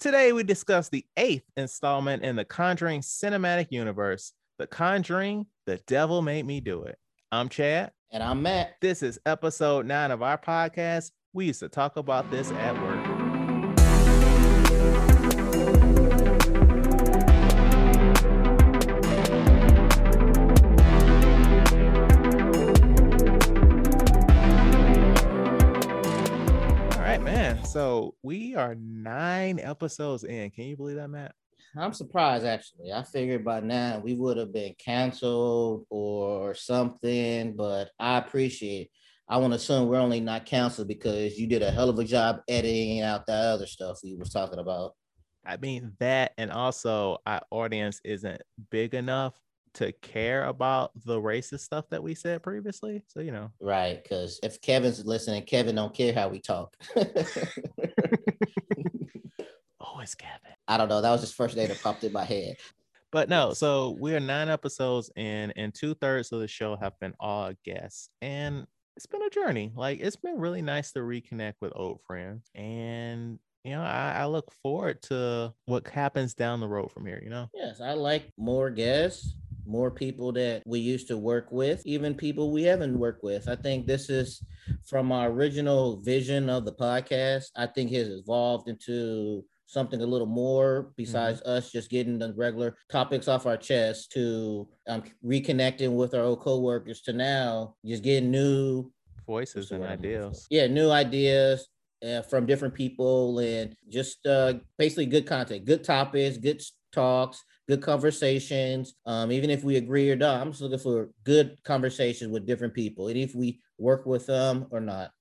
Today, we discuss the eighth installment in the Conjuring cinematic universe The Conjuring The Devil Made Me Do It. I'm Chad. And I'm Matt. This is episode nine of our podcast. We used to talk about this at work. So we are nine episodes in. Can you believe that, Matt? I'm surprised actually. I figured by now we would have been canceled or something, but I appreciate it. I want to assume we're only not canceled because you did a hell of a job editing out that other stuff we was talking about. I mean that, and also our audience isn't big enough to care about the racist stuff that we said previously. So you know, Right. Because if Kevin's listening, Kevin don't care how we talk. oh, it's Kevin. I don't know. That was just first day that popped in my head. But no, so we're nine episodes in, and two thirds of the show have been all guests, and it's been a journey. Like it's been really nice to reconnect with old friends, and you know, I, I look forward to what happens down the road from here. You know, Yes, I like more guests, more people that we used to work with, even people we haven't worked with. I think this is from our original vision of the podcast. I think has evolved into something a little more besides us just getting the regular topics off our chest to um, reconnecting with our old coworkers to now just getting new voices and word I'm looking for? ideas. yeah new ideas uh, from different people and just uh, basically good content good topics good talks good conversations um, even if we agree or not i'm just looking for good conversations with different people and if we work with them or not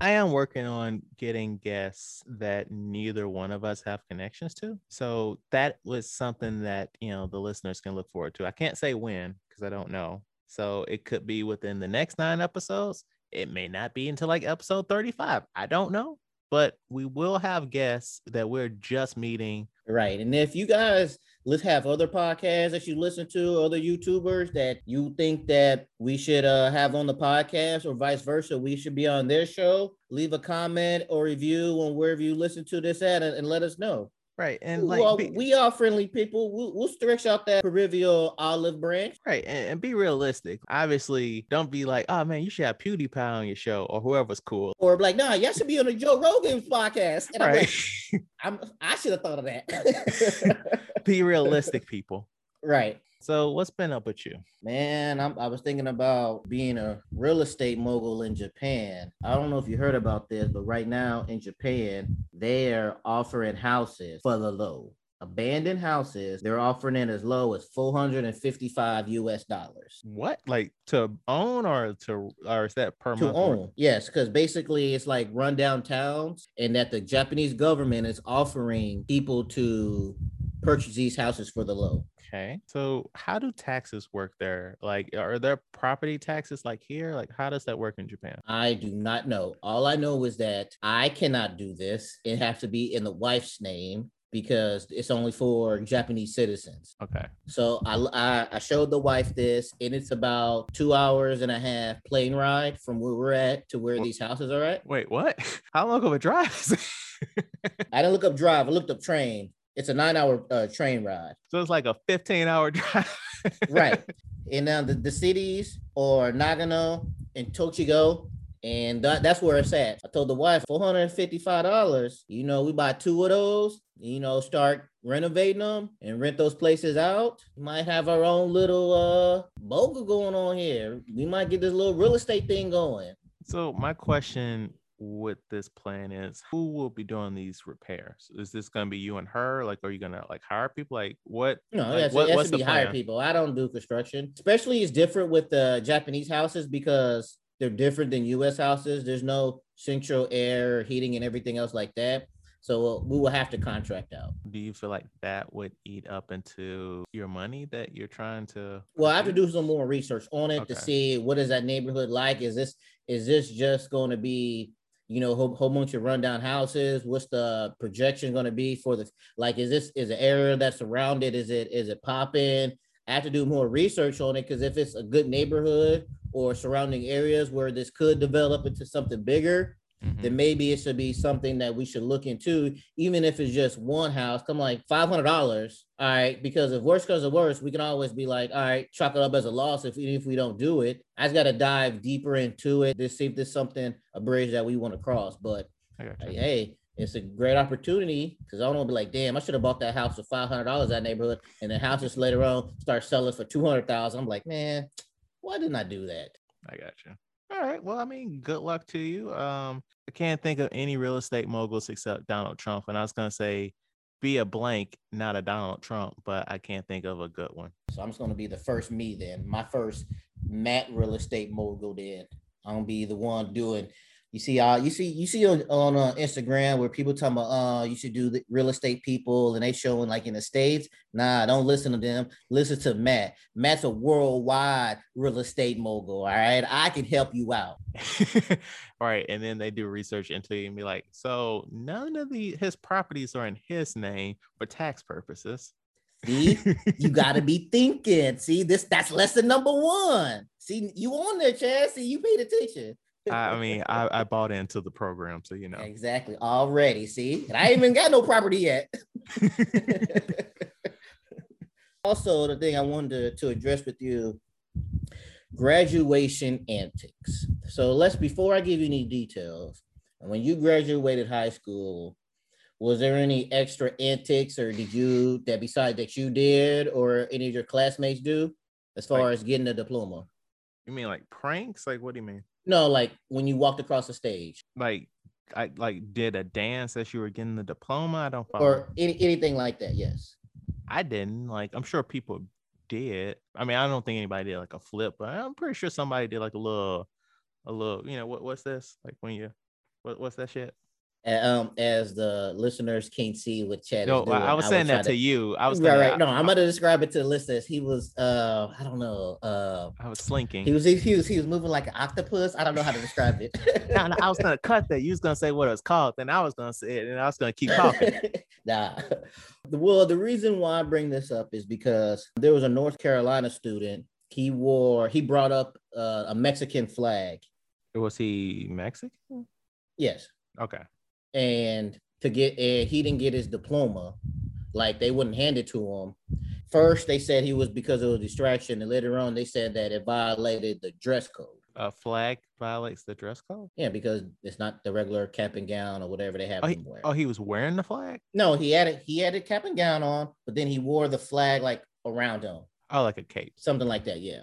I am working on getting guests that neither one of us have connections to. So that was something that, you know, the listeners can look forward to. I can't say when because I don't know. So it could be within the next nine episodes. It may not be until like episode 35. I don't know. But we will have guests that we're just meeting. right and if you guys let's have other podcasts that you listen to other youtubers that you think that we should uh, have on the podcast or vice versa we should be on their show. Leave a comment or review on wherever you listen to this at and, and let us know Right. And like, are, be- we are friendly people. We'll, we'll stretch out that proverbial olive branch. Right, and, and be realistic. Obviously, don't be like, "Oh man, you should have PewDiePie on your show or whoever's cool." Or like, nah, y'all should be on the Joe Rogan's podcast. And I'm Right, like, I'm, I should have thought of that. be realistic, people. right. So, what's been up with you? Man, I'm, I was thinking about being a real estate mogul in Japan. I don't know if you heard about this, but right now in Japan, they're offering houses for the low. Abandoned houses, they're offering it as low as 455 US dollars. What, like to own or to, or is that per to month? own. Yes, because basically it's like rundown towns, and that the Japanese government is offering people to purchase these houses for the low. Okay, so how do taxes work there? Like, are there property taxes like here? Like, how does that work in Japan? I do not know. All I know is that I cannot do this. It has to be in the wife's name because it's only for Japanese citizens. Okay, So I, I, I showed the wife this, and it's about two hours and a half plane ride from where we're at to where Wha- these houses are at. wait, what? How long of a drive? is it? I didn't look up drive. I looked up train. It's a nine hour uh, train ride. so it's like a 15 hour drive. right. And now the, the cities or Nagano and Tochigi, and that, that's where it's at. I told the wife, $455. You know, we buy two of those, you know, start renovating them and rent those places out. We might have our own little uh boga going on here. We might get this little real estate thing going. So my question with this plan is who will be doing these repairs? Is this gonna be you and her? Like, are you gonna like hire people? Like what? No, like, yes, what- it has what's to be plan? people. I don't do construction. Especially it's different with the Japanese houses because they're different than US houses. There's no central air, heating, and everything else like that. So uh, we will have to contract out. Do you feel like that would eat up into your money that you're trying to? Well, I have to do some more research on it to see what is that neighborhood like. Is this is this just going to be you know whole, whole bunch of rundown houses? What's the projection going to be for the like? Is this is the area that's surrounded? Is it is it popping? I have to do more research on it because if it's a good neighborhood or surrounding areas where this could develop into something bigger, mm-hmm. then maybe it should be something that we should look into, even if it's just one house. Come like five hundred dollars. All right, because if worst comes to worst, we can always be like, all right, chalk it up as a loss if even if we don't do it. I just got to dive deeper into it to see if there's something a bridge that we want to cross. But hey, it's a great opportunity because I don't want to be like, damn, I should have bought that house for five hundred dollars that neighborhood, and the houses later on start selling for two hundred thousand. I'm like, man, why didn't I do that? I got you. All right. Well, I mean, good luck to you. Um, I can't think of any real estate moguls except Donald Trump, and I was gonna say be a blank, not a Donald Trump, but I can't think of a good one. So I'm just gonna be the first me then, my first Matt real estate mogul. Then I'm gonna be the one doing you see, uh, you see, you see on, on uh, Instagram where people talking about, uh, you should do the real estate people, and they showing like in the states. Nah, don't listen to them. Listen to Matt. Matt's a worldwide real estate mogul. All right, I can help you out. all right, and then they do research into you and be like, so none of the his properties are in his name for tax purposes. See, you got to be thinking. See, this that's lesson number one. See, you on there, Chad. See, you paid attention. I mean, I, I bought into the program, so you know exactly already. See, and I ain't even got no property yet. also, the thing I wanted to, to address with you graduation antics. So let's before I give you any details, when you graduated high school, was there any extra antics or did you that besides that you did or any of your classmates do as far like, as getting a diploma? You mean like pranks? Like what do you mean? No, like when you walked across the stage. Like I like did a dance as you were getting the diploma. I don't follow. Or any, anything like that. Yes. I didn't. Like I'm sure people did. I mean, I don't think anybody did like a flip, but I'm pretty sure somebody did like a little, a little. You know what? What's this? Like when you, what, what's that shit? Um, as the listeners can't see what Chad no, is doing. I was saying that to, to, you. I was right, right. No, I'm gonna describe it to the listeners. He was, uh, I don't know, uh, I was slinking. He was, he was, he was moving like an octopus. I don't know how to describe it. no, no, I was gonna cut that. You was gonna say what it was called, then I was gonna say it, and I was gonna keep talking. nah. Well, the reason why I bring this up is because there was a North Carolina student. He wore, he brought up uh, a Mexican flag. Was he Mexican? Yes. Okay and to get and he didn't get his diploma like they wouldn't hand it to him. First they said he was because of a distraction and later on they said that it violated the dress code. A flag violates the dress code? Yeah because it's not the regular cap and gown or whatever they have oh, he, wear. oh he was wearing the flag? No he had it he had a cap and gown on but then he wore the flag like around him. Oh like a cape. Something like that yeah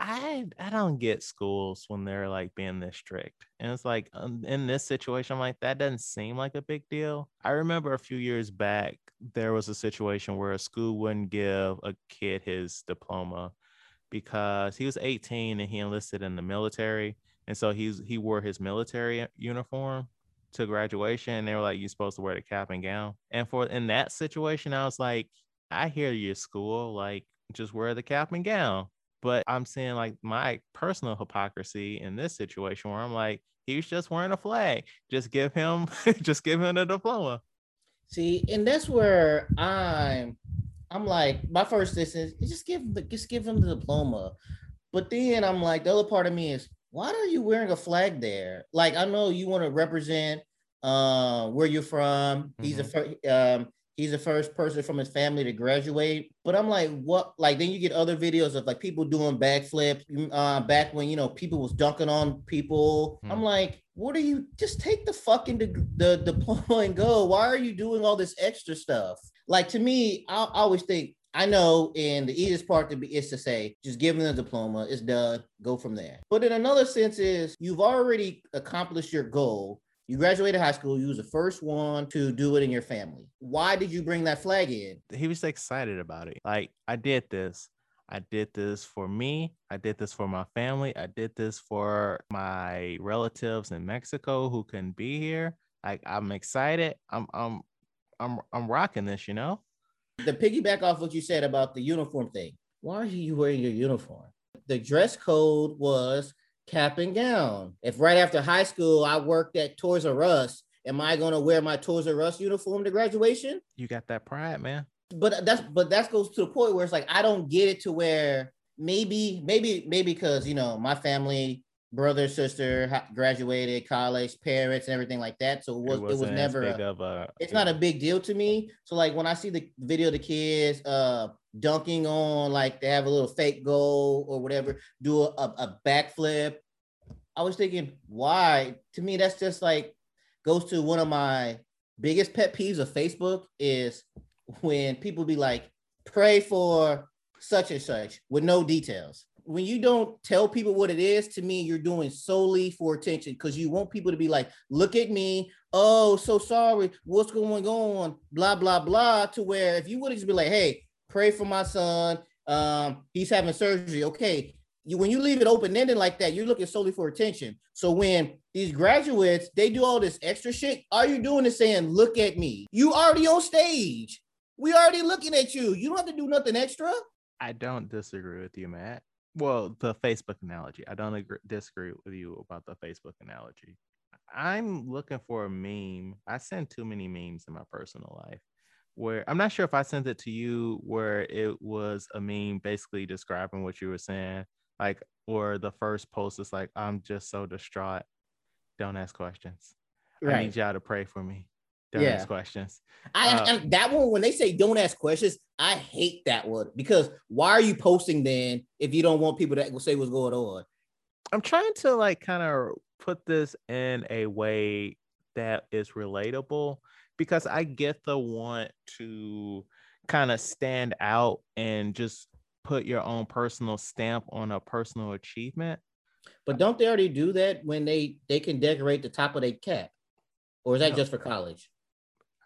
I I don't get schools when they're like being this strict. And it's like um, in this situation, I'm like, that doesn't seem like a big deal. I remember a few years back, there was a situation where a school wouldn't give a kid his diploma because he was 18 and he enlisted in the military. And so he's he wore his military uniform to graduation. And they were like, You're supposed to wear the cap and gown. And for in that situation, I was like, I hear your school, like just wear the cap and gown. But I'm seeing like my personal hypocrisy in this situation where I'm like, he's just wearing a flag. Just give him, just give him a diploma. See, and that's where I'm. I'm like, my first instance is just give the just give him the diploma. But then I'm like, the other part of me is, why are you wearing a flag there? Like, I know you want to represent uh, where you're from. Mm-hmm. He's a mm-hmm. um, he's the first person from his family to graduate. But I'm like, what? Like then you get other videos of like people doing backflips mm, uh, back when you know people was dunking on people. Hmm. I'm like, what are you? Just take the fucking the, the diploma and go. Why are you doing all this extra stuff? Like to me, I, I always think I know, and the easiest part to be is to say, just give them the diploma, it's done, go from there. But in another sense, is you've already accomplished your goal. You graduated high school. You was the first one to do it in your family. Why did you bring that flag in? He was excited about it. Like I did this. I did this for me. I did this for my family. I did this for my relatives in Mexico who couldn't be here. Like I'm excited. I'm I'm I'm I'm rocking this, you know? The piggyback off what you said about the uniform thing. Why are you wearing your uniform? The dress code was cap and gown. If right after high school I worked at Toys R Us, am I going to wear my Toys R Us uniform to graduation? You got that pride, man. But that's but that goes to the point where it's like I don't get it to where maybe maybe maybe because you know my family brother, sister graduated college, parents, and everything like that. So it was it, was wasn't never a, of it's not a big deal to me. So like when I see the video of the kids uh dunking on like they have a little fake goal or whatever, do a, a backflip. I was thinking, why? To me, that's just like goes to one of my biggest pet peeves of Facebook is when people be like, pray for such and such with no details. When you don't tell people what it is, to me, you're doing solely for attention because you want people to be like, look at me. Oh, so sorry. What's going on? Blah, blah, blah. To where if you would have just be like, hey, pray for my son. Um, he's having surgery. Okay. You, when you leave it open-ended like that, you're looking solely for attention. So when these graduates, they do all this extra shit, all you're doing is saying, look at me. You already on stage. We already looking at you. You don't have to do nothing extra. I don't disagree with you, Matt. Well, the Facebook analogy. I don't agree, disagree with you about the Facebook analogy. I'm looking for a meme. I send too many memes in my personal life where I'm not sure if I sent it to you where it was a meme basically describing what you were saying. Like, or the first post is like, I'm just so distraught. Don't ask questions. I need y'all to pray for me. Don't Yeah. ask questions. I, Uh, I- that one when they say don't ask questions, I hate that one because why are you posting then if you don't want people to say what's going on? I'm trying to like kind of put this in a way that is relatable because I get the want to kind of stand out and just put your own personal stamp on a personal achievement. But don't they already do that when they they can decorate the top of their cap, or is that No. just for college?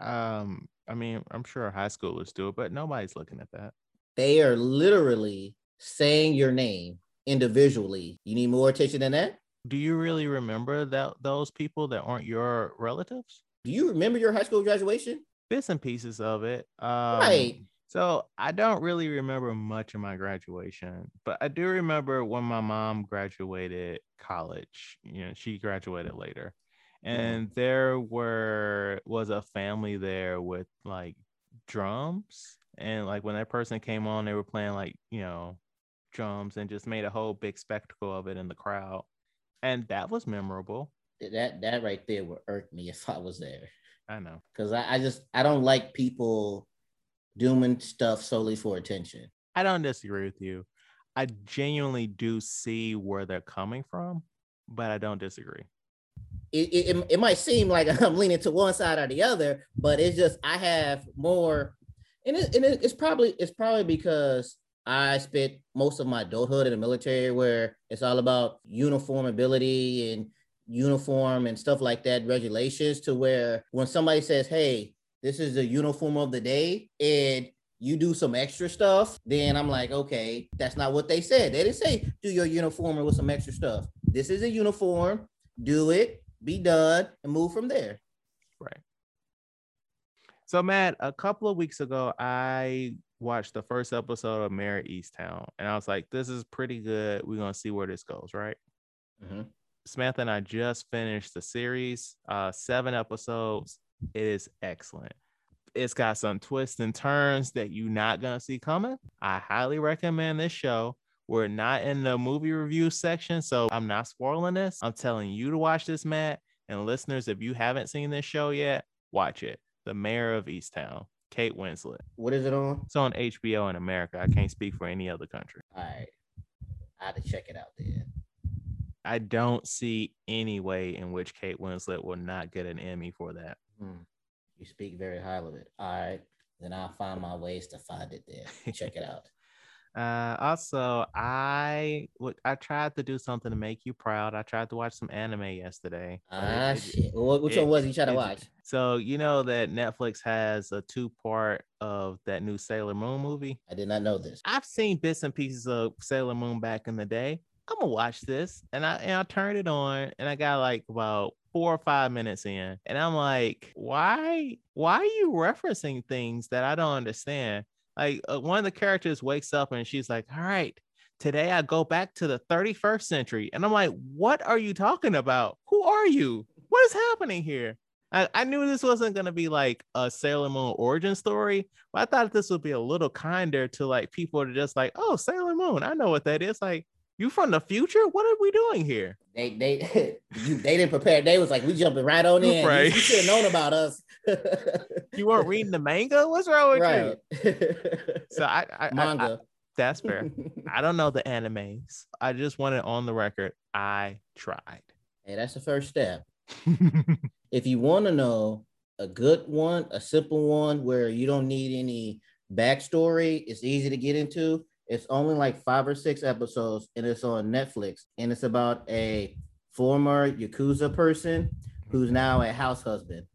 Um, I mean, I'm sure high schoolers do it, but nobody's looking at that. They are literally saying your name individually. You need more attention than that. Do you really remember that those people that aren't your relatives? Do you remember your high school graduation? Bits and pieces of it. Um, Right. So I don't really remember much of my graduation, but I do remember when my mom graduated college. You know, she graduated later, and there were was a family there with like drums, and like when that person came on, they were playing like you know drums and just made a whole big spectacle of it in the crowd, and that was memorable. That that right there would irk me if I was there. I know. Because I, I just I don't like people doing stuff solely for attention. I don't disagree with you. I genuinely do see where they're coming from, but I don't disagree. It, it, it- might seem like I'm leaning to one side or the other, but it's just I have more, and, it, and it, it's probably it's probably because I spent most of my adulthood in the military, where it's all about uniformability and uniform and stuff like that, regulations. To where when somebody says, "Hey, this is the uniform of the day," and you do some extra stuff, then I'm like, okay, that's not what they said. They didn't say do your uniform with some extra stuff. This is a uniform. Do it, be done, and move from there. Right. So, Matt, a couple of weeks ago, I watched the first episode of Mare of Easttown, and I was like, this is pretty good. We're going to see where this goes, right? Mhm. Samantha and I just finished the series, uh, seven episodes. It is excellent. It's got some twists and turns that you're not gonna see coming. I highly recommend this show. We're not in the movie review section, so I'm not spoiling this. I'm telling you to watch this, Matt. And listeners, if you haven't seen this show yet, watch it. The Mare of Easttown, Kate Winslet. What is it on? It's on HBO in America. I can't speak for any other country. All right, I had to check it out then. I don't see any way in which Kate Winslet will not get an Emmy for that. Hmm. You speak very highly of it. All right, then I'll find my ways to find it there. Check it out. Uh, also, I would I tried to do something to make you proud. I tried to watch some anime yesterday. it- Ah it- shit. Well, which it- one was you trying to watch? So you know that Netflix has a two part of that new Sailor Moon movie. I did not know this. I've seen bits and pieces of Sailor Moon back in the day. I'm gonna watch this, and I and I turned it on, and I got like about four or five minutes in, and I'm like, why why are you referencing things that I don't understand? Like uh, one of the characters wakes up and she's like, all right. Today I go back to the 31st century. And I'm like, what are you talking about? Who are you? What is happening here? I, I knew this wasn't gonna be like a Sailor Moon origin story, but I thought this would be a little kinder to like people to just like, oh, Sailor Moon, I know what that is. Like, You from the future? What are we doing here? They they you they didn't prepare. They was like, we jumping right on in. Right. You, you should have known about us. You weren't reading the manga? What's wrong with right. you? So I, I, I, I Manga. that's fair. I don't know the animes. I just want it on the record. I tried. hey, that's the first step. If you want to know a good one, a simple one where you don't need any backstory, it's easy to get into. It's only like five or six episodes, and it's on Netflix. And it's about a former Yakuza person who's now a house husband.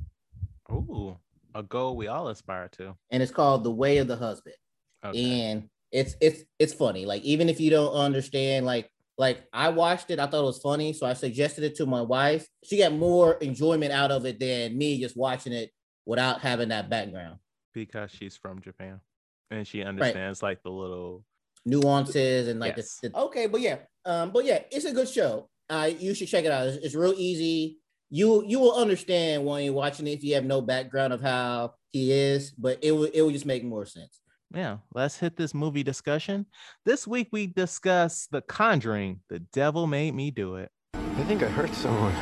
Ooh, a goal we all aspire to. And it's called The Way of the Husband. Okay. and it's it's it's funny like even if you don't understand like like i watched it i thought it was funny so i suggested it to my wife she got more enjoyment out of it than me just watching it without having that background because she's from Japan and she understands like the little nuances and like Yes. the, the- okay but yeah um but yeah it's a good show uh you should check it out it's, it's real easy you you will understand when you're watching it if you have no background of how he is but it will it will just make more sense yeah. Let's hit this movie discussion. This week we discuss The Conjuring. The Devil Made Me Do It. I think I hurt someone.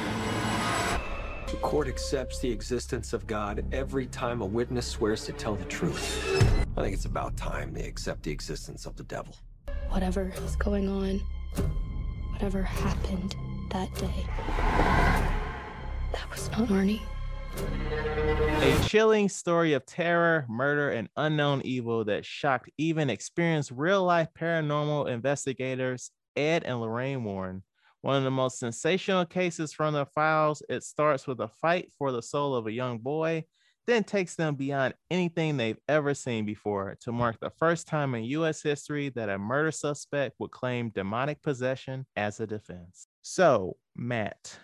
The court accepts the existence of God every time a witness swears to tell the truth. I think it's about time they accept the existence of the devil. whatever is going on, whatever happened that day. That was not Arne. A chilling story of terror, murder, and unknown evil that shocked even experienced real life paranormal investigators Ed and Lorraine Warren. One of the most sensational cases from the files, it starts with a fight for the soul of a young boy, then takes them beyond anything they've ever seen before to mark the first time in US history that a murder suspect would claim demonic possession as a defense. So, Matt,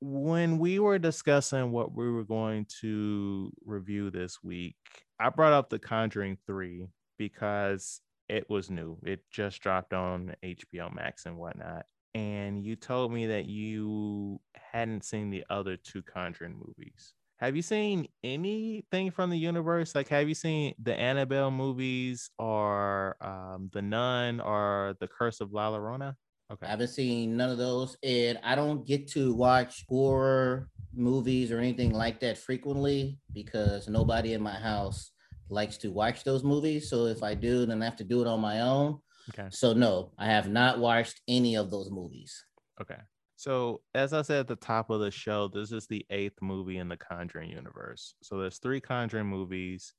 when we were discussing what we were going to review this week, I brought up The Conjuring 3 because it was new. It just dropped on HBO Max and whatnot. And you told me that you hadn't seen the other two Conjuring movies. Have you seen anything from the universe? Like, have you seen the Annabelle movies or um, The Nun or The Curse of La Llorona? Okay. I haven't seen none of those, and I don't get to watch horror movies or anything like that frequently because nobody in my house likes to watch those movies. So if I do, then I have to do it on my own. Okay. So no, I have not watched any of those movies. Okay. So, as I said at the top of the show, this is the eighth movie in the Conjuring universe. So, there's three Conjuring movies,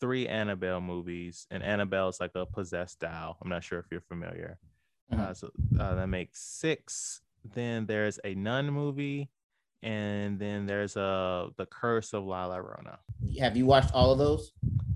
three Annabelle movies, and Annabelle is like a possessed doll. I'm not sure if you're familiar. Mhm. Uh, so, uh, that makes six. Then there's a Nun movie, and then there's a The Curse of La Llorona. Have you watched all of those?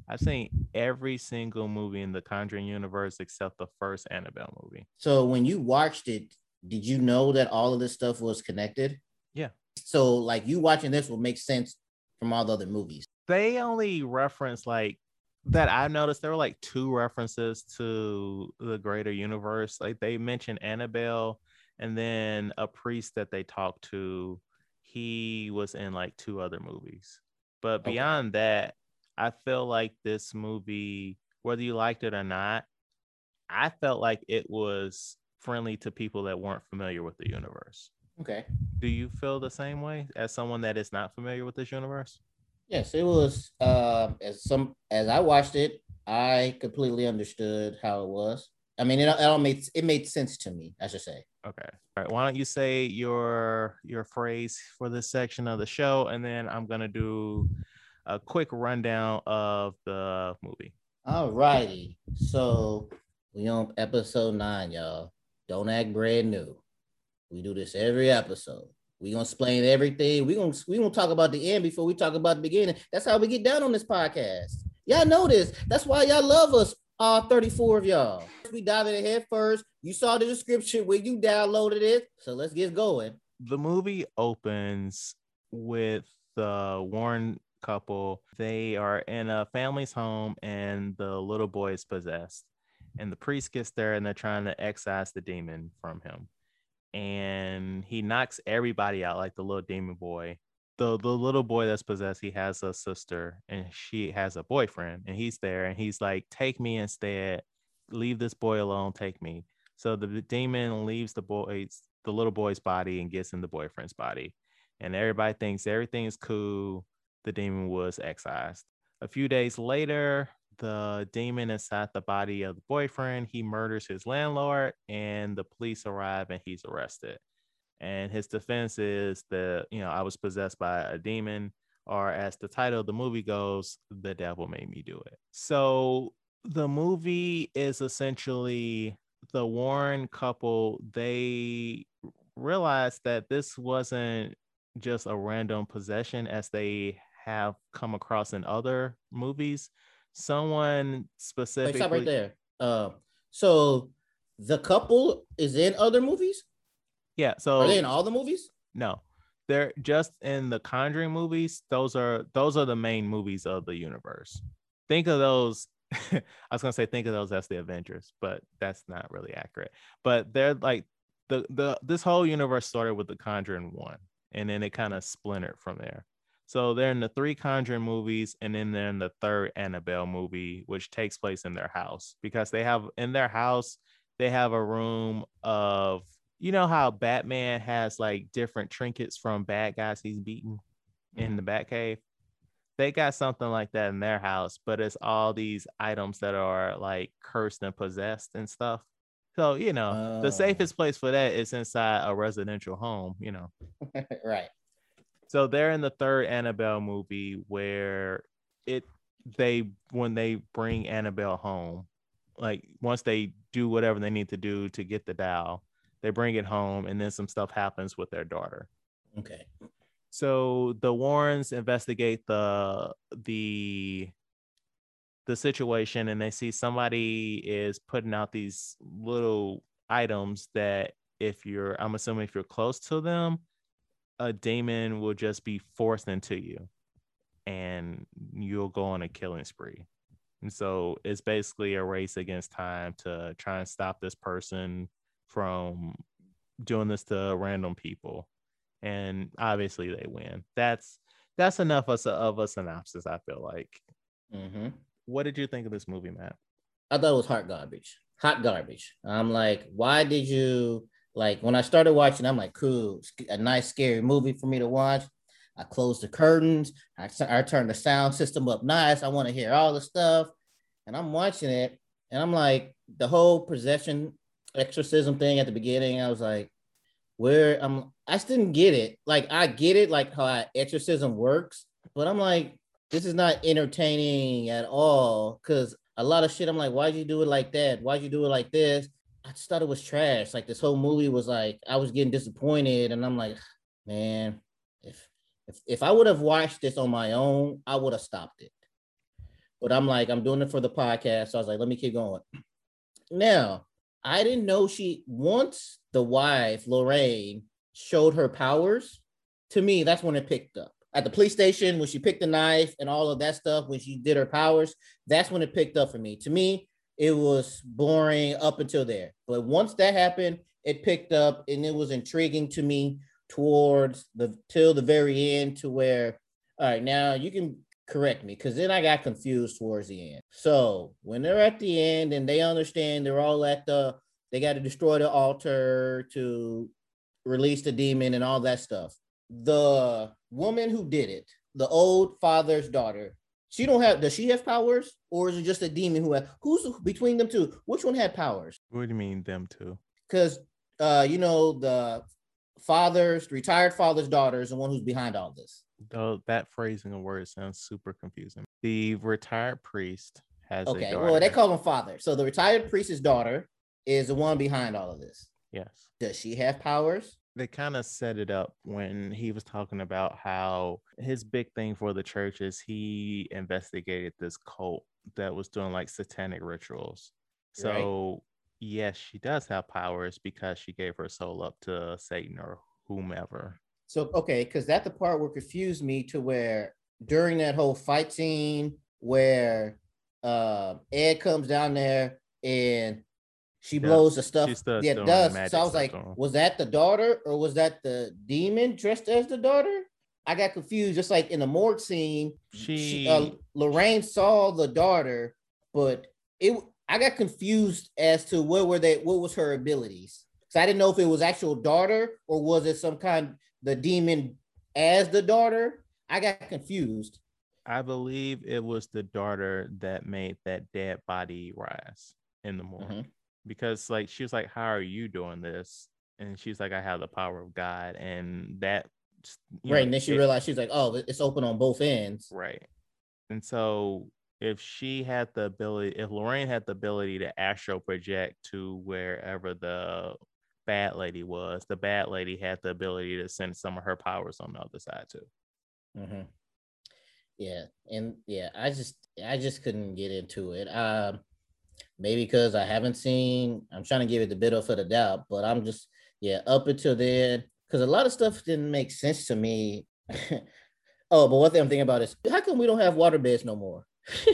I've seen every single movie in the Conjuring universe except the first Annabelle movie. So when you watched it, did you know that all of this stuff was connected? Yeah. So like you watching this will make sense from all the other movies. they only reference like that I noticed there were like two references to the greater universe. Like they mentioned Annabelle and then a priest that they talked to. He was in like two other movies. But Okay. beyond that, I feel like this movie, whether you liked it or not, I felt like it was friendly to people that weren't familiar with the universe. Okay. Do you feel the same way as someone that is not familiar with this universe? Yes, it was. Uh, as some as I watched it, I completely understood how it was. I mean, it, it all made it made sense to me. I should say. Okay. All right. Why don't you say your your phrase for this section of the show, and then I'm gonna do a quick rundown of the movie. All righty. So we on episode nine, y'all. Don't act brand new. We do this every episode. We gonna explain everything. We gonna we gonna talk about the end before we talk about the beginning. That's how we get down on this podcast. Y'all know this. That's why y'all love us. All 34 of y'all. We dive in first. You saw the description when you downloaded it. So let's get going. The movie opens with the Warren couple. They are in a family's home, and the little boy is possessed. And the priest gets there, and they're trying to excise the demon from him. And he knocks everybody out, like the little demon boy. The, the little boy that's possessed, he has a sister and she has a boyfriend, and he's there and he's like, Take me instead, leave this boy alone, take me. So the demon leaves the boy's the little boy's body and gets in the boyfriend's body. And everybody thinks everything is cool. The demon was excised. A few days later, the demon inside the body of the boyfriend, he murders his landlord, and the police arrive and he's arrested. And his defense is that, you know, I was possessed by a demon, or as the title of the movie goes, the devil made me do it. So the movie is essentially the Warren couple, they realized that this wasn't just a random possession as they have come across in other movies. Someone specifically. Wait, stop right there. Uh, so the couple is in other movies. Yeah. So are they in all the movies? No, they're just in the Conjuring movies. Those are those are the main movies of the universe. Think of those. I was gonna say think of those as the Avengers, but that's not really accurate. But they're like the the this whole universe started with the Conjuring one, and then it kind of splintered from there. So they're in the three Conjuring movies, and then they're in the third Annabelle movie, which takes place in their house because they have in their house they have a room of you know how Batman has like different trinkets from bad guys he's beaten mm-hmm. in the Batcave. They got something like that in their house, but it's all these items that are like cursed and possessed and stuff. So you know, oh. the safest place for that is inside a residential home. You know, right. So they're in the third Annabelle movie where it they when they bring Annabelle home, like once they do whatever they need to do to get the doll, they bring it home and then some stuff happens with their daughter. Okay. So the Warrens investigate the the the situation and they see somebody is putting out these little items that if you're I'm assuming if you're close to them, a demon will just be forced into you and you'll go on a killing spree. And so it's basically a race against time to try and stop this person from doing this to random people. And obviously they win. That's that's enough of a, of a synopsis, I feel like. Mm-hmm. What did you think of this movie, Matt? I thought it was hot garbage. Hot garbage. I'm like, why did you like when I started watching, I'm like, cool, a nice scary movie for me to watch. I closed the curtains. I, I turned the sound system up nice. I want to hear all the stuff. And I'm watching it. And I'm like, the whole possession exorcism thing at the beginning, I was like, where I'm, I just didn't get it. Like, I get it, like how exorcism works. But I'm like, this is not entertaining at all. Cause a lot of shit, I'm like, why'd you do it like that? Why'd you do it like this? I just thought it was trash. Like this whole movie was like I was getting disappointed, and I'm like, man, if if if I would have watched this on my own, I would have stopped it. But I'm like, I'm doing it for the podcast, so I was like, let me keep going. Now, I didn't know she once the wife Lorraine showed her powers. To me, that's when it picked up at the police station when she picked the knife and all of that stuff when she did her powers. That's when it picked up for me. To me, it was boring up until there. But once that happened, it picked up and it was intriguing to me towards the till the very end to where all right now you can correct me because then I got confused towards the end. So when they're at the end and they understand they're all at the they got to destroy the altar to release the demon and all that stuff. The woman who did it, the old father's daughter, she don't have. Does she have powers, or is it just a demon who has? Who's between them two? Which one had powers? What do you mean them two? Because uh, you know the father's retired father's daughter is the one who's behind all this. Though that phrasing of words sounds super confusing. The retired priest has okay. Well, they call him father. So the retired priest's daughter is the one behind all of this. Yes. Does she have powers? They kind of set it up when he was talking about how his big thing for the church is he investigated this cult that was doing like satanic rituals. So right. yes, she does have powers because she gave her soul up to Satan or whomever. So okay, because that the part where confused me to where during that whole fight scene where uh Ed comes down there and she blows the stuff. Yeah, does. So I was like, was that the daughter or was that the demon dressed as the daughter? I got confused. Just like in the morgue scene, she, she uh, Lorraine saw the daughter, but it I got confused as to what were they, what was her abilities. So I didn't know if it was actual daughter or was it some kind the demon as the daughter. I got confused. I believe it was the daughter that made that dead body rise in the morning. Mhm. Because like she was like, How are you doing this? And she's like, I have the power of God. And that right. know, And then she it- realized she's like, oh, it's open on both ends. Right. And so if she had the ability, if Lorraine had the ability to astral project to wherever the bad lady was, the bad lady had the ability to send some of her powers on the other side too. hmm Yeah, and yeah, I just I just couldn't get into it. Um, maybe because I haven't seen. I'm trying to give it the benefit of the doubt, but I'm just yeah up until then because a lot of stuff didn't make sense to me. oh, but one thing I'm thinking about is how come we don't have water beds no more? I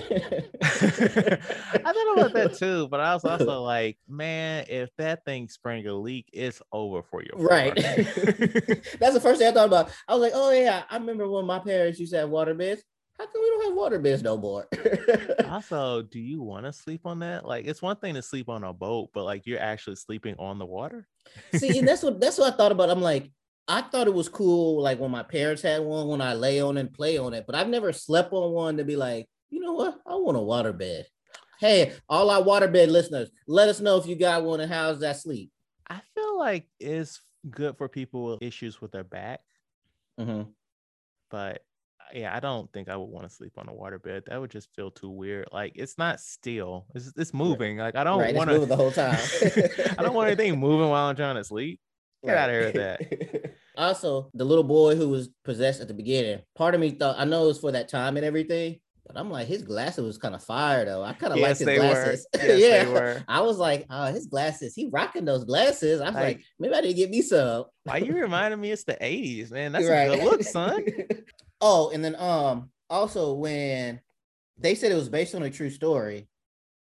thought about that too, but I was also like, man, if that thing sprang a leak, it's over for you. Right. That's the first thing I thought about. I was like, oh yeah, I remember when my parents used to have water beds. How come we don't have water beds no more? also, do you want to sleep on that? Like, it's one thing to sleep on a boat, but like you're actually sleeping on the water. See, and that's what that's what I thought about. I'm like, I thought it was cool, like when my parents had one, when I lay on and play on it, but I've never slept on one to be like, you know what? I want a water bed. Hey, all our water bed listeners, let us know if you got one and how's that sleep. I feel like it's good for people with issues with their back, Mhm. but yeah, I don't think I would want to sleep on a water bed. That would just feel too weird. Like it's not still. It's it's moving. Like I don't Right, want moving the whole time. I don't want anything moving while I'm trying to sleep. Get out of here with that. also, the little boy who was possessed at the beginning, part of me thought I know it was for that time and everything, but I'm like, his glasses was kind of fire though. I kind of like Yes, his they glasses. Yes, yeah. they were. I was like, oh, his glasses. He rocking those glasses. I was like, Like- maybe I didn't get me some. Why you reminding me it's the 80s, man? That's Right. a good look, son. Oh, and then um also when they said it was based on a true story,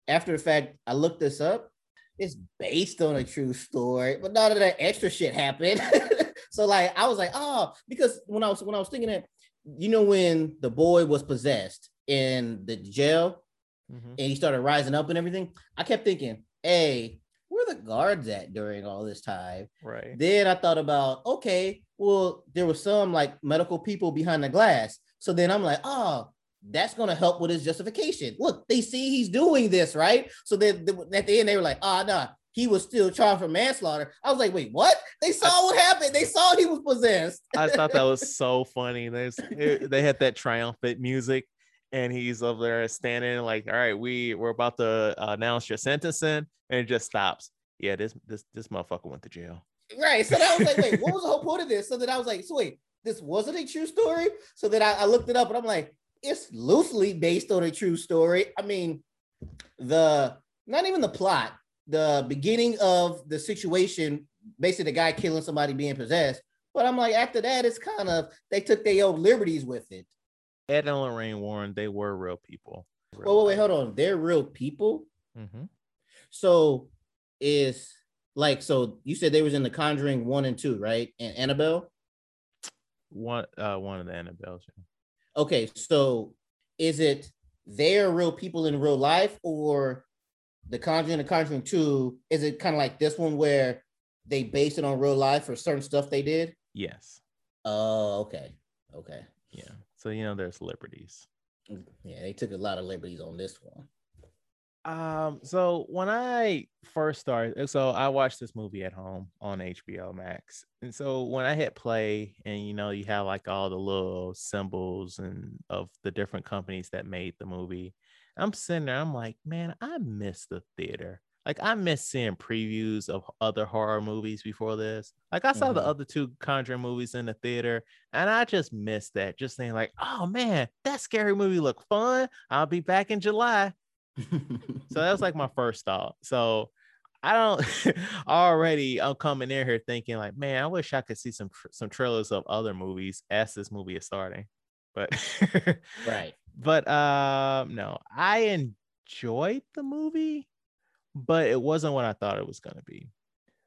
after the fact, I looked this up. It's based on a true story, but none of that extra shit happened. so like I was like, oh, because when I was when I was thinking that, you know, when the boy was possessed in the jail Mhm. and he started rising up and everything, I kept thinking, hey, where the guards at during all this time? Right. Then I thought about, okay, well, there was some like medical people behind the glass. So then I'm like, oh, that's gonna help with his justification. Look, they see he's doing this, right? So then th- at the end, they were like, ah, oh no, he was still charged for manslaughter. I was like, wait, what? They saw what happened. They saw he was possessed. I thought that was so funny. There's they had that triumphant music, and he's over there standing like, "All right, we we're about to announce your sentencing," and it just stops. Yeah, this this this motherfucker went to jail. Right. So I was like, wait, what was the whole point of this? So then I was like, so wait, this wasn't a true story. So then I, I looked it up and I'm like, it's loosely based on a true story. I mean, the not even the plot, the beginning of the situation, basically the guy killing somebody being possessed. But I'm like, after that, it's kind of they took their own liberties with it. Ed and Lorraine Warren, they were real people. Wait, wait, wait, hold on. They're real people. Mm-hmm. So is like so you said they was in the Conjuring one and two, right? And Annabelle. One uh one of the Annabelles. yeah. Okay, so is it they're real people in real life, or the Conjuring, the Conjuring Two? Is it kind of like this one where they base it on real life for certain stuff they did? Yes. Oh, okay, okay, Yeah. So you know, there's liberties. yeah, they took a lot of liberties on this one. Um, so when I first started, so I watched this movie at home on HBO Max. And so when I hit play and you know, you have like all the little symbols and of the different companies that made the movie, I'm sitting there, I'm like, man, I miss the theater. Like I miss seeing previews of other horror movies before this. Like I saw the Mhm. other two Conjuring movies in the theater, and I just missed that. Just saying, like, oh man, that scary movie looked fun. I'll be back in July. So that was like my first thought. So I don't already I'm coming in here thinking like, man, I wish I could see some some trailers of other movies as this movie is starting. But right. but um no, I enjoyed the movie, but it wasn't what I thought it was gonna be.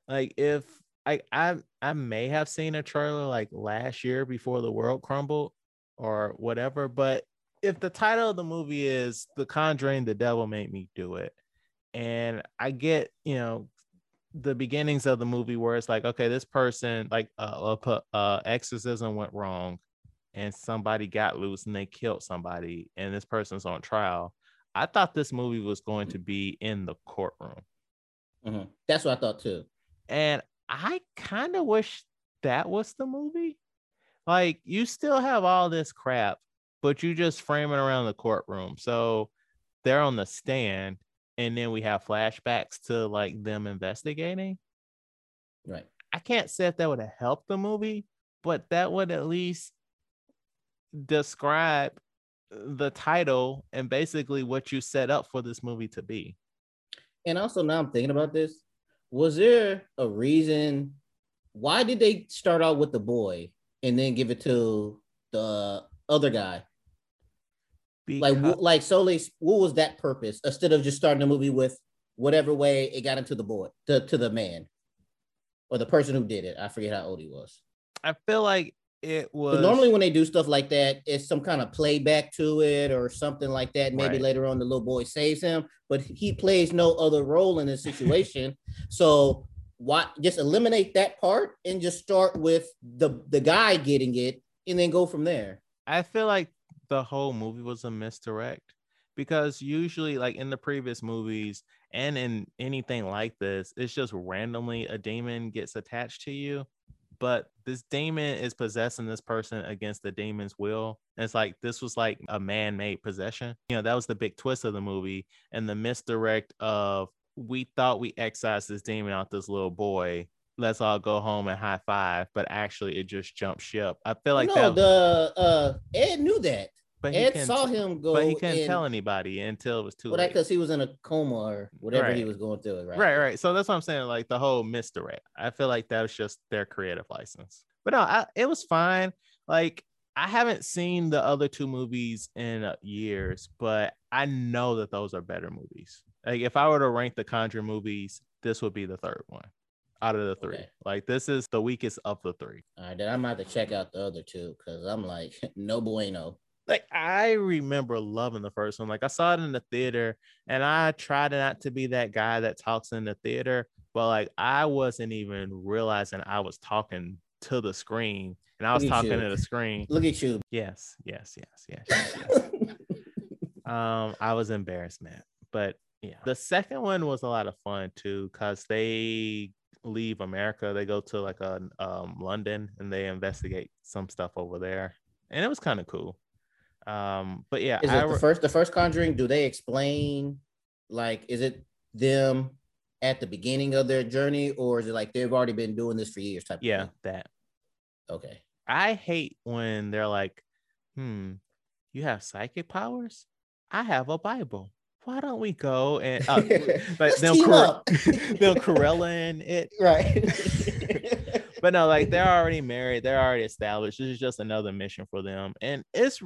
Like if I I I may have seen a trailer like last year before the world crumbled or whatever, but if the title of the movie is The Conjuring, The Devil Made Me Do It, And I get, you know, the beginnings of the movie where it's like, okay, this person, like, uh, uh, uh exorcism went wrong and somebody got loose and they killed somebody and this person's on trial. I thought this movie was going to be in the courtroom. Mm-hmm. That's what I thought too. And I kind of wish that was the movie. Like, you still have all this crap, but you just frame it around the courtroom. So they're on the stand, and then we have flashbacks to like them investigating. Right. I can't say if that would have helped the movie, but that would at least describe the title and basically what you set up for this movie to be. And also now I'm thinking about this. Was there a reason why did they start out with the boy and then give it to the other guy? Because... Like like solely what was that purpose instead of just starting the movie with whatever way it got into the boy to, to the man or the person who did it. I forget how old he was. I feel like it was but normally when they do stuff like that, it's some kind of playback to it or something like that. Maybe right. later on the little boy saves him, but he plays no other role in the situation. so why just eliminate that part and just start with the the guy getting it and then go from there. I feel like the whole movie was a misdirect because usually like in the previous movies and in anything like this, it's just randomly a demon gets attached to you but this demon is possessing this person against the demon's will. And it's like this was like a man-made possession. You know, that was the big twist of the movie and the misdirect of we thought we excised this demon out this little boy. Let's all go home and high five, but actually it just jumped ship. I feel like no, that the uh Ed knew that. But Ed saw him go, but he couldn't tell anybody until it was too well, late. Because he was in a coma or whatever right. he was going through. Right, right, right. So that's what I'm saying. Like the whole misdirect. I feel like that was just their creative license. But no, I, it was fine. Like I haven't seen the other two movies in uh, years, but I know that those are better movies. Like if I were to rank the Conjuring movies, this would be the third one out of the three. Okay. Like this is the weakest of the three. All right, then I'm about to check out the other two because I'm like no bueno like I remember loving the first one. Like I saw it in the theater, and I tried not to be that guy that talks in the theater, but like I wasn't even realizing I was talking to the screen, and I was talking you. to the screen. Look at you. Yes, yes, yes, yes. yes, yes. um, I was embarrassed, man. But yeah, the second one was a lot of fun too, cause they leave America. They go to like a um, London and they investigate some stuff over there, and it was kind of cool. Um, but yeah, is it I, the first the first Conjuring? Do they explain like is it them at the beginning of their journey, or is it like they've already been doing this for years? Type yeah, that. Okay. I hate when they're like, "Hmm, you have psychic powers. I have a Bible. Why don't we go and uh, like them, Cor- them Corella in it, right?" but no, like they're already married, they're already established. This is just another mission for them, and it's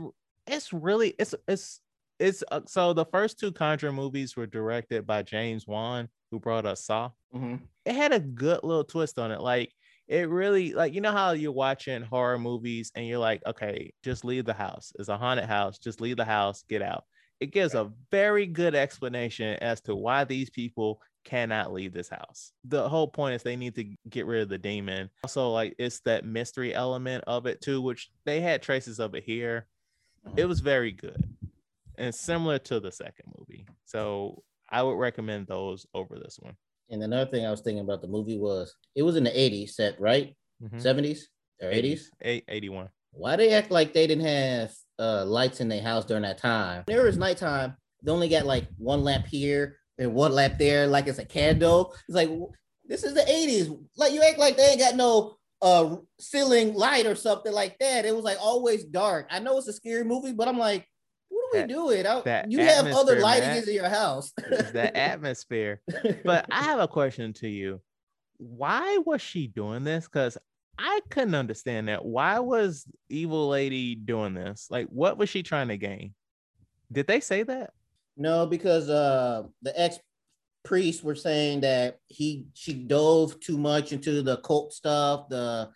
it's really it's it's it's uh, so the first two Conjuring movies were directed by James Wan, who brought us Saw. Mm-hmm. It had a good little twist on it, like it really like you know how you're watching horror movies and you're like, okay, just leave the house. It's a haunted house. Just leave the house. Get out. It gives a very good explanation as to why these people cannot leave this house. The whole point is they need to get rid of the demon. Also, like it's that mystery element of it too, which they had traces of it here it was very good and similar to the second movie. So I would recommend those over this one. And another thing I was thinking about the movie was it was in the 80s set, right? Mm-hmm. 70s or 80s? 81. Why they act like they didn't have uh, lights in their house during that time? There was nighttime. They only got like one lamp here and one lamp there, like it's a candle. It's like this is the 80s. Like you act like they ain't got no a ceiling light or something like that. It was like always dark. I know it's a scary movie, but I'm like, what are we doing? I, you have other lighting in your house. the atmosphere. But I have a question to you. Why was she doing this? Because I couldn't understand that. Why was evil lady doing this? Like, what was she trying to gain? Did they say that? No, because uh the ex priests were saying that he she dove too much into the cult stuff, the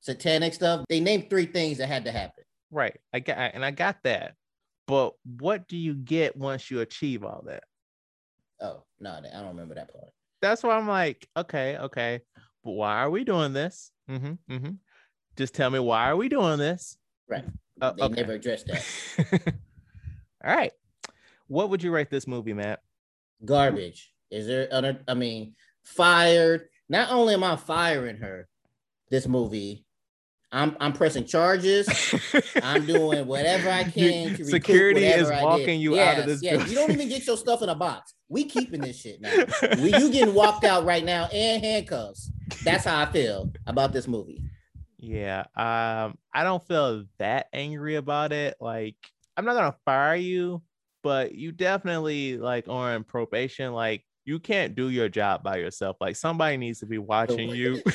satanic stuff. They named three things that had to happen. Right. I got and I got that. But what do you get once you achieve all that? Oh no, I don't remember that part. That's why I'm like, okay, okay, but why are we doing this? Mm-hmm, mm-hmm. Just tell me why are we doing this? Right. Uh, they okay. never addressed that. All right. What would you rate this movie, Matt? Garbage. Is there other? I mean, fired. Not only am I firing her, this movie, I'm I'm pressing charges. I'm doing whatever I can to Security is walking you yes, out of this Yes, you don't even get your stuff in a box. We keeping this shit now. we, you getting walked out right now and handcuffs. That's how I feel about this movie. Yeah, um, I don't feel that angry about it. Like, I'm not gonna fire you, but you definitely like on probation. Like, you can't do your job by yourself. Like, somebody needs to be watching you.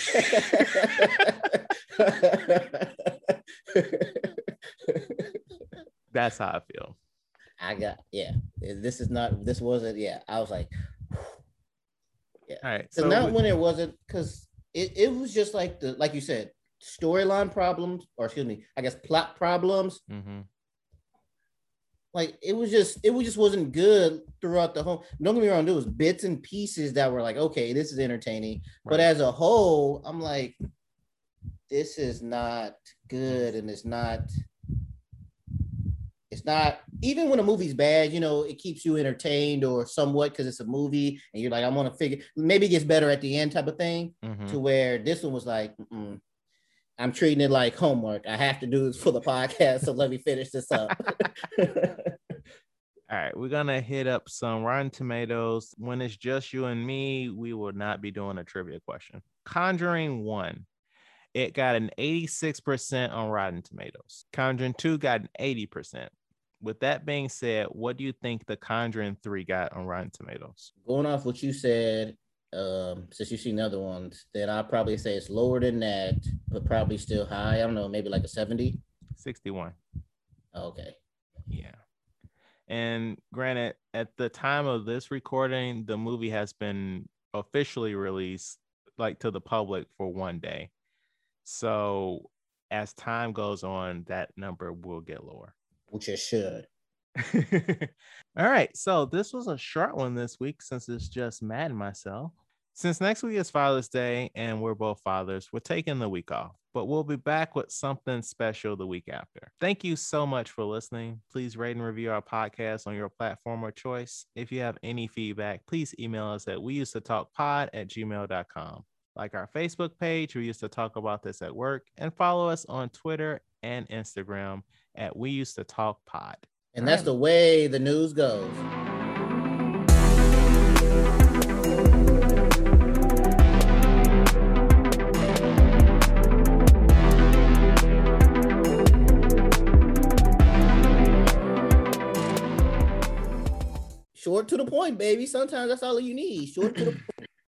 That's how I feel. I got yeah. This is not. This wasn't. Yeah, I was like, yeah. All right. so So not when it wasn't because it, it was just like the like you said storyline problems or excuse me I guess plot problems Mhm. Like it was just it was just wasn't good throughout the whole don't get me wrong there was bits and pieces that were like okay this is entertaining but as a whole I'm like this is not good and it's not it's not even when a movie's bad you know it keeps you entertained or somewhat because it's a movie and you're like I want to figure maybe it gets better at the end type of thing Mhm. to where this one was like, Mm-mm. I'm treating it like homework. I have to do this for the podcast, so let me finish this up. All right, we're gonna hit up some Rotten Tomatoes. When it's just you and me, we will not be doing a trivia question. Conjuring one, it got an 86% on Rotten Tomatoes. Conjuring two got an 80%. With that being said, what do you think the Conjuring three got on Rotten Tomatoes? Going off what you said, um, since you've seen other ones, then I'd probably say it's lower than that, but probably still high. I don't know, maybe like a 70. 61. Okay. Yeah. And granted, at the time of this recording, the movie has been officially released like to the public for one day. So as time goes on, that number will get lower. Which it should. All right. So this was a short one this week since it's just Matt and myself. Since next week is Father's Day and we're both fathers, we're taking the week off, but we'll be back with something special the week after. Thank you so much for listening. Please rate and review our podcast on your platform of choice. If you have any feedback, please email us at we used to talk pod at gmail.com. Like our Facebook page, we used to talk about this at work, and follow us on Twitter and Instagram at we used to talk pod. And that's the way the news goes. Short to the point, baby. Sometimes that's all you need. Short to the